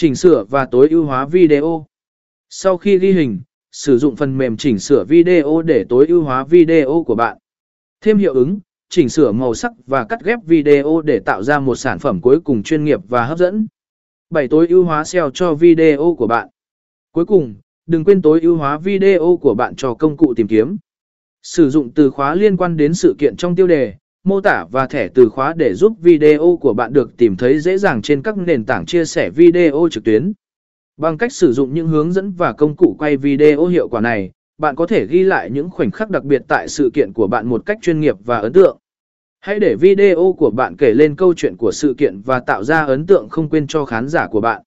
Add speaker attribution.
Speaker 1: Chỉnh sửa và tối ưu hóa video. Sau khi ghi hình, sử dụng phần mềm chỉnh sửa video để tối ưu hóa video của bạn. Thêm hiệu ứng, chỉnh sửa màu sắc và cắt ghép video để tạo ra một sản phẩm cuối cùng chuyên nghiệp và hấp dẫn. 7. Tối ưu hóa SEO cho video của bạn. Cuối cùng, đừng quên tối ưu hóa video của bạn cho công cụ tìm kiếm. Sử dụng từ khóa liên quan đến sự kiện trong tiêu đề, mô tả và thẻ từ khóa để giúp video của bạn được tìm thấy dễ dàng trên các nền tảng chia sẻ video trực tuyến. Bằng cách sử dụng những hướng dẫn và công cụ quay video hiệu quả này, bạn có thể ghi lại những khoảnh khắc đặc biệt tại sự kiện của bạn một cách chuyên nghiệp và ấn tượng. Hãy để video của bạn kể lên câu chuyện của sự kiện và tạo ra ấn tượng không quên cho khán giả của bạn.